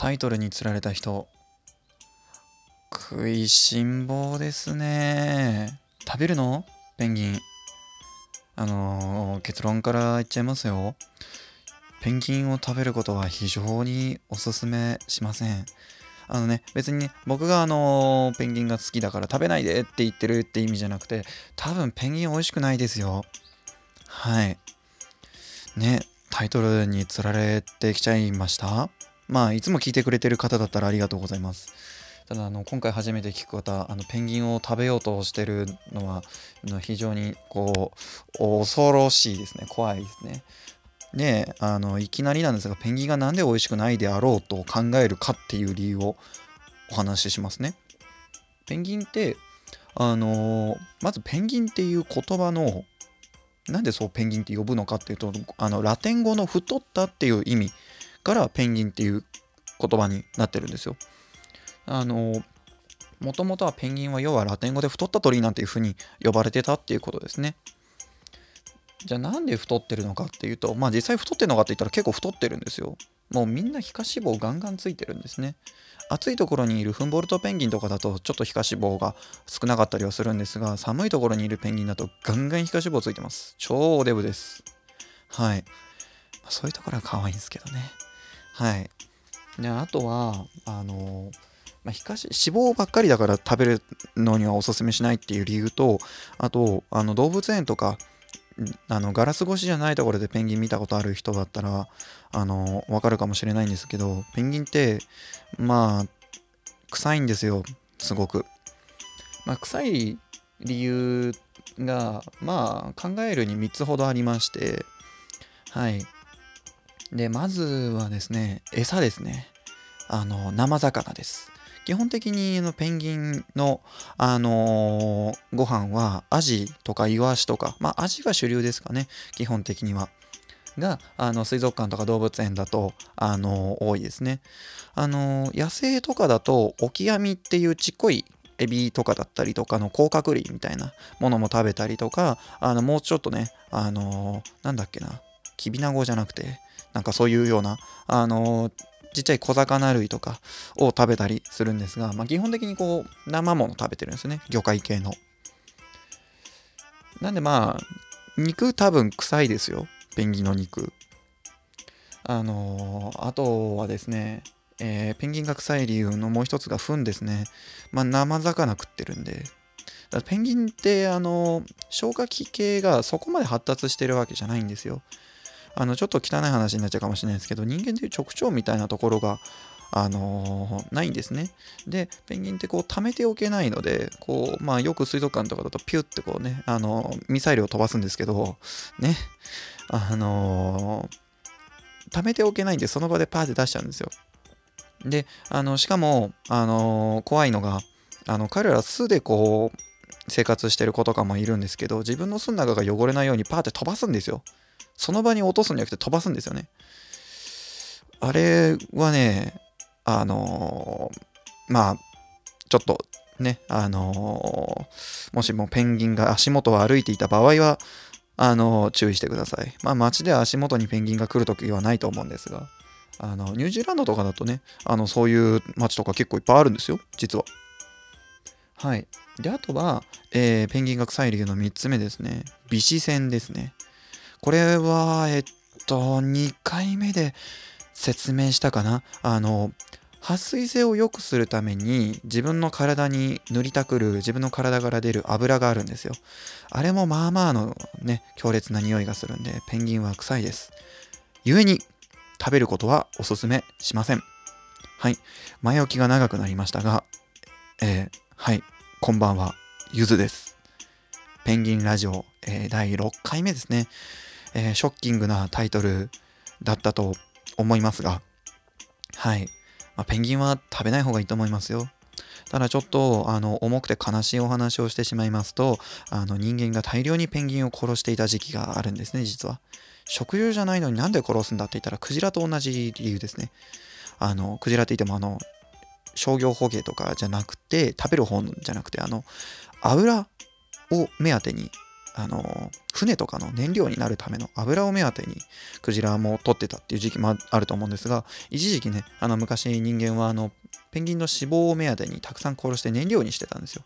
タイトルに釣られた人。食いしん坊ですね。食べるの？ペンギン。あのー、結論から言っちゃいますよ。ペンギンを食べることは非常におすすめしません。あのね別に僕があのー、ペンギンが好きだから食べないでって言ってるって意味じゃなくて多分ペンギン美味しくないですよ。はい。ねタイトルに釣られてきちゃいました。まあいつも聞いてくれてる方だったらありがとうございます。ただあの今回初めて聞く方あのペンギンを食べようとしてるのは非常にこう恐ろしいですね。怖いですね。であのいきなりなんですがペンギンが何で美味しくないであろうと考えるかっていう理由をお話ししますね。ペンギンってあのまずペンギンっていう言葉のなんでそうペンギンって呼ぶのかっていうとあのラテン語の太ったっていう意味。からペンギンっていう言葉になってるんですよ。あのもともとはペンギンは要はラテン語で太った鳥なんていうふうに呼ばれてたっていうことですね。じゃあなんで太ってるのかっていうとまあ実際太ってるのかって言ったら結構太ってるんですよ。もうみんな皮下脂肪ガンガンついてるんですね。暑いところにいるフンボルトペンギンとかだとちょっと皮下脂肪が少なかったりはするんですが寒いところにいるペンギンだとガンガン皮下脂肪ついてます。超おデブです。はい。そういうところは可愛いんですけどね。はい。で、あとは、あの、まあ、皮下脂肪ばっかりだから食べるのにはおすすめしないっていう理由と、あと、あの動物園とか、あのガラス越しじゃないところでペンギン見たことある人だったらあの分かるかもしれないんですけどペンギンってまあ臭いんですよすごく、まあ、臭い理由がまあ考えるに3つほどありましてはいで、まずはですね、餌ですね。あの、生魚です。基本的にのペンギンの、あのー、ご飯はアジとかイワシとか、まあアジが主流ですかね、基本的には。が、あの水族館とか動物園だと、あのー、多いですね。あのー、野生とかだと、オキアミっていうちっこいエビとかだったりとかの甲殻類みたいなものも食べたりとか、あのもうちょっとね、あのなんだっけな、キビナゴじゃなくて、なんかそういうような、あのちっちゃい小魚類とかを食べたりするんですが、まあ、基本的にこう生もの食べてるんですね。魚介系の。なんでまあ肉多分臭いですよ。ペンギンの肉。あのー、あとはですね、えー、ペンギンが臭い理由のもう一つが糞ですね。まあ生魚食ってるんで。ペンギンってあの消化器系がそこまで発達してるわけじゃないんですよ。あのちょっと汚い話になっちゃうかもしれないですけど人間でいう直腸みたいなところがあのー、ないんですね。で、ペンギンってこう溜めておけないので、こう、まあよく水族館とかだとピュッてこうね、あのー、ミサイルを飛ばすんですけど、ね、あのー、溜めておけないんでその場でパーって出しちゃうんですよ。で、あの、しかも、あの怖いのが、あの、彼ら巣でこう、生活してる子とかもいるんですけど、自分の巣の中が汚れないようにパーって飛ばすんですよ。その場に落とすんじゃなくて飛ばすんですよね。あれはね、あのー、まあ、ちょっとね、あのー、もしもペンギンが足元を歩いていた場合は、あのー、注意してください。まあ、街で足元にペンギンが来るときはないと思うんですが、あの、ニュージーランドとかだとね、あの、そういう街とか結構いっぱいあるんですよ、実は。はい。で、あとは、えー、ペンギンが臭い理由の3つ目ですね。微視線ですね。これは、えっと、2回目で説明したかな？あの、撥水性を良くするために自分の体に塗りたくる自分の体から出る油があるんですよ。あれもまあまあのね、強烈な匂いがするんで、ペンギンは臭いです。故に、食べることはおすすめしません。はい。前置きが長くなりましたが、えー、はい。こんばんは。ゆずです。ペンギンラジオ、えー、第6回目ですね。えー、ショッキングなタイトルだったと思いますが、はい。まあ、ペンギンは食べない方がいいと思いますよ。ただちょっとあの重くて悲しいお話をしてしまいますとあの人間が大量にペンギンを殺していた時期があるんですね実は食用じゃないのになんで殺すんだって言ったらクジラと同じ理由ですねあのクジラって言ってもあの商業捕鯨とかじゃなくて食べる方じゃなくてあの油を目当てにあの船とかの燃料になるための油を目当てにクジラも取ってたっていう時期もあると思うんですが一時期ねあの昔人間はあのペンギンの脂肪を目当てにたくさん殺して燃料にしてたんですよ。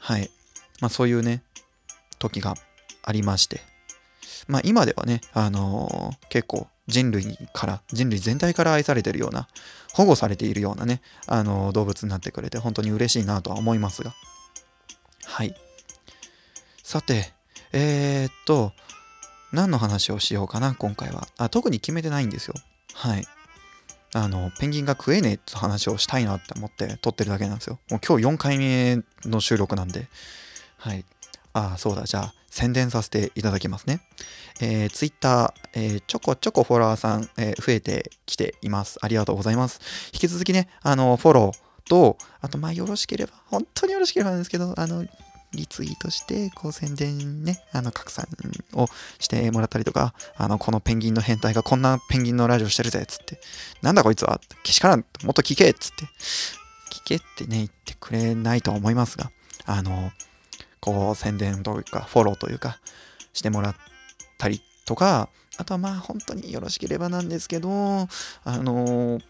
はい。まあそういうね時がありまして。まあ今ではねあのー、結構人類から人類全体から愛されてるような保護されているようなねあのー、動物になってくれて本当に嬉しいなとは思いますが。はい。さて、えー、っと、何の話をしようかな、今回は。あ、特に決めてないんですよ。はい。あの、ペンギンが食えねえって話をしたいなって思って撮ってるだけなんですよ。もう今日4回目の収録なんで。はい。ああ、そうだ。じゃあ、宣伝させていただきますね。えー、Twitter、えー、ちょこちょこフォロワーさん、えー、増えてきています。ありがとうございます。引き続きね、あの、フォローと、あと、まあ、よろしければ、本当によろしければなんですけど、あの、リツイートして、こう宣伝ね、あの、拡散をしてもらったりとか、あの、このペンギンの変態がこんなペンギンのラジオしてるぜ、つって、なんだこいつはけしからん、もっと聞け、つって、聞けってね、言ってくれないと思いますが、あの、こう、宣伝というか、フォローというか、してもらったりとか、あとはまあ、本当によろしければなんですけど、あの、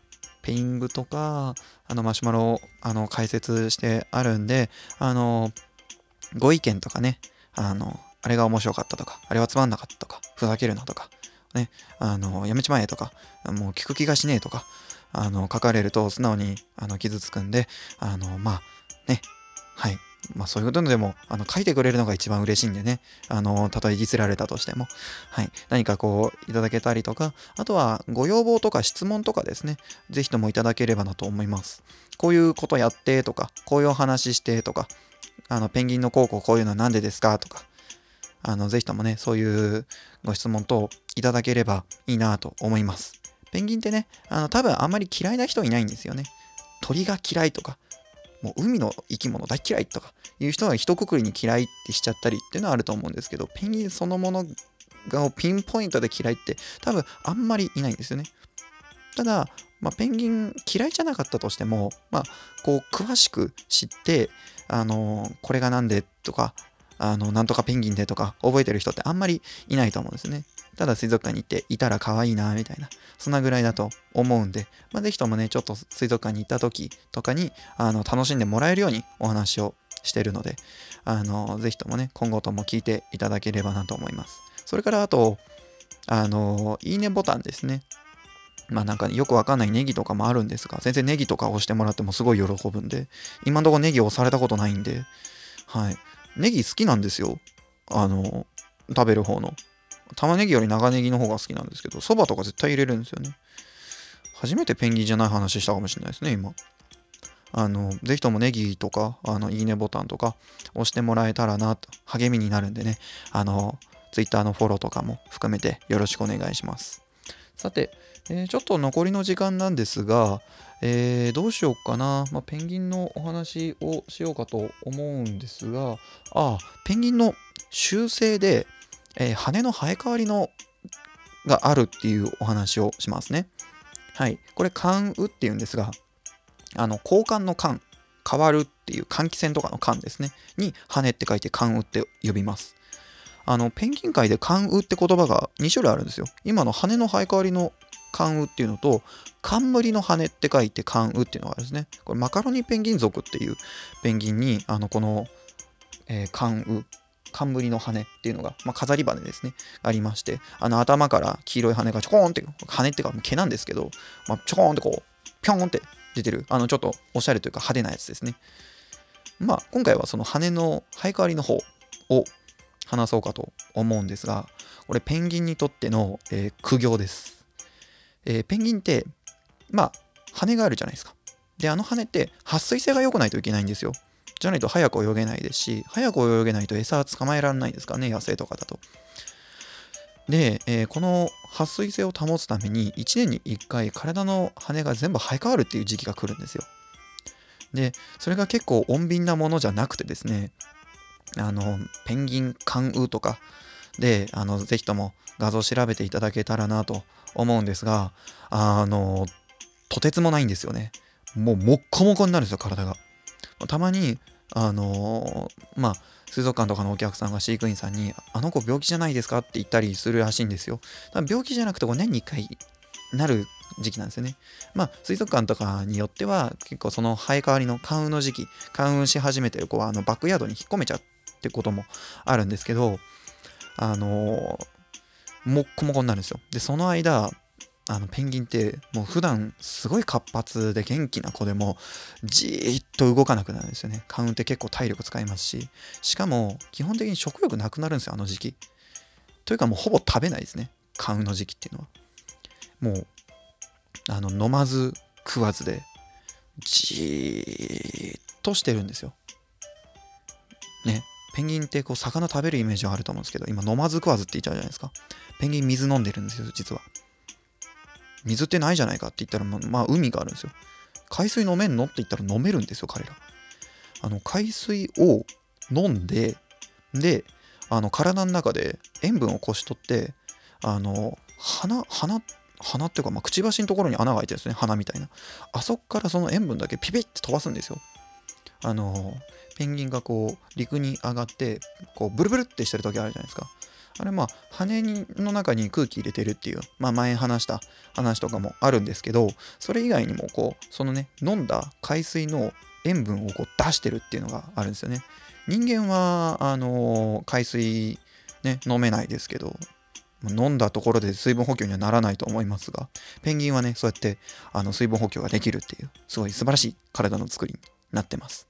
ペイングとか、あのマシュマロ、あの、解説してあるんで、あの、ご意見とかね、あの、あれが面白かったとか、あれはつまんなかったとか、ふざけるなとか、ね、あの、やめちまえとか、もう聞く気がしねえとか、あの、書かれると素直にあの傷つくんで、あの、まあ、ね、はい。まあそういうことでも、あの、書いてくれるのが一番嬉しいんでね、あの、たとえディスられたとしても、はい。何かこう、いただけたりとか、あとはご要望とか質問とかですね、ぜひともいただければなと思います。こういうことやってとか、こういうお話してとか、あの、ペンギンの高校こういうのは何でですか？とか、あの、ぜひともね、そういうご質問等いただければいいなと思います。ペンギンってね、あの、多分あんまり嫌いな人いないんですよね。鳥が嫌いとか、もう海の生き物大嫌いとかいう人は一括りに嫌いってしちゃったりっていうのはあると思うんですけど、ペンギンそのものがピンポイントで嫌いって多分あんまりいないんですよね。ただ、まあ、ペンギン嫌いじゃなかったとしても、まあ、こう詳しく知ってあのこれが何でとかあのなんとかペンギンでとか覚えてる人ってあんまりいないと思うんですね。ただ水族館に行っていたら可愛いなみたいなそんなぐらいだと思うんで、まあ、ぜひともねちょっと水族館に行った時とかにあの楽しんでもらえるようにお話をしてるのであのぜひともね今後とも聞いていただければなと思います。それからあとあのいいねボタンですね。まあなんかよくわかんないネギとかもあるんですが、全然ネギとか押してもらってもすごい喜ぶんで、今んとこネギ押されたことないんで、はい。ネギ好きなんですよ。あの、食べる方の。玉ねぎより長ネギの方が好きなんですけど、そばとか絶対入れるんですよね。初めてペンギンじゃない話したかもしれないですね、今。あの、ぜひともネギとか、あの、いいねボタンとか押してもらえたらなと、励みになるんでね、あの、Twitter のフォローとかも含めてよろしくお願いします。さて、えー、ちょっと残りの時間なんですが、えー、どうしようかな、まあ、ペンギンのお話をしようかと思うんですが、あ、ペンギンの習性で、えー、羽の生え変わりのがあるっていうお話をしますね。はい。これ、換羽っていうんですが、あの、交換の換、変わるっていう換気扇とかの換ですね。に、羽って書いて換羽って呼びます。あの、ペンギン界で関羽って言葉が2種類あるんですよ。今の羽の生え変わりの関羽っていうのと、冠の羽って書いて関羽っていうのがあるんですね。これマカロニペンギン族っていうペンギンに、あの、この、えー、関羽、冠の羽っていうのが、まあ、飾り羽ですね、ありまして、あの頭から黄色い羽がちょこんって、羽っていうか毛なんですけど、まあ、ちょこんってこう、ぴょんって出てる、あのちょっとおしゃれというか派手なやつですね。まあ、今回はその羽の生え変わりの方を話そうかと思うんですが、これペンギンにとっての、えー、苦行です、えー、ペンギンって、まあ、羽があるじゃないですか。で、あの羽って撥水性が良くないといけないんですよ。じゃないと早く泳げないですし、早く泳げないと餌は捕まえられないですからね、野生とかだと。で、えー、この撥水性を保つために1年に1回体の羽が全部生え変わるっていう時期が来るんですよ。で、それが結構穏便なものじゃなくてですね、あの、ペンギン関羽とかで、あの、ぜひとも画像調べていただけたらなと思うんですが、あの、とてつもないんですよね。もう、もっこもこになるんですよ、体が。たまに、あのまあ水族館とかのお客さんが飼育員さんに「あの子病気じゃないですか?」って言ったりするらしいんですよ。だ病気じゃなくて年に1回なる時期なんですよね。まあ水族館とかによっては結構その生え変わりの花運の時期花運し始めてる子はあのバックヤードに引っ込めちゃうってこともあるんですけどあのーもっこもこになるんですよ。でその間あのペンギンってもう普段すごい活発で元気な子でもじーっと動かなくなるんですよね。カウンって結構体力使いますししかも基本的に食欲なくなるんですよあの時期。というかもうほぼ食べないですねカウンの時期っていうのは。もうあの飲まず食わずでじーっとしてるんですよ。ねペンギンってこう魚食べるイメージはあると思うんですけど今飲まず食わずって言っちゃうじゃないですか。ペンギン水飲んでるんですよ実は。水ってないじゃないかって言ったらままあ海があるんですよ。海水飲めんのって言ったら飲めるんですよ彼ら。あの海水を飲んでであの体の中で塩分をこし取ってあの鼻鼻鼻っていうか、まあ、くちばしのところに穴が開いてるんですね鼻みたいなあそこからその塩分だけピピッて飛ばすんですよあのペンギンがこう陸に上がってこうブルブルってしてる時あるじゃないですか。あれまあ羽の中に空気入れてるっていう、まあ、前話した話とかもあるんですけどそれ以外にもこうそのね飲んだ海水の塩分をこう出してるっていうのがあるんですよね。人間はあの海水ね飲めないですけど飲んだところで水分補給にはならないと思いますがペンギンはねそうやってあの水分補給ができるっていうすごい素晴らしい体の作りになってます。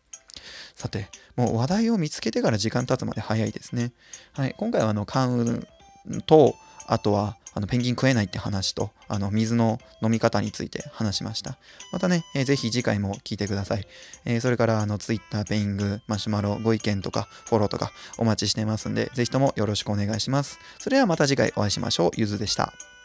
さてもう話題を見つけてから時間経つまで早いですね。はい今回はあの関羽とあとはあのペンギン食えないって話とあの水の飲み方について話しました。またね、えーぜひ次回も聞いてください、えーそれからあの Twitter ペイングマシュマロご意見とかフォローとかお待ちしてますんでぜひともよろしくお願いします。それではまた次回お会いしましょう。ゆずでした。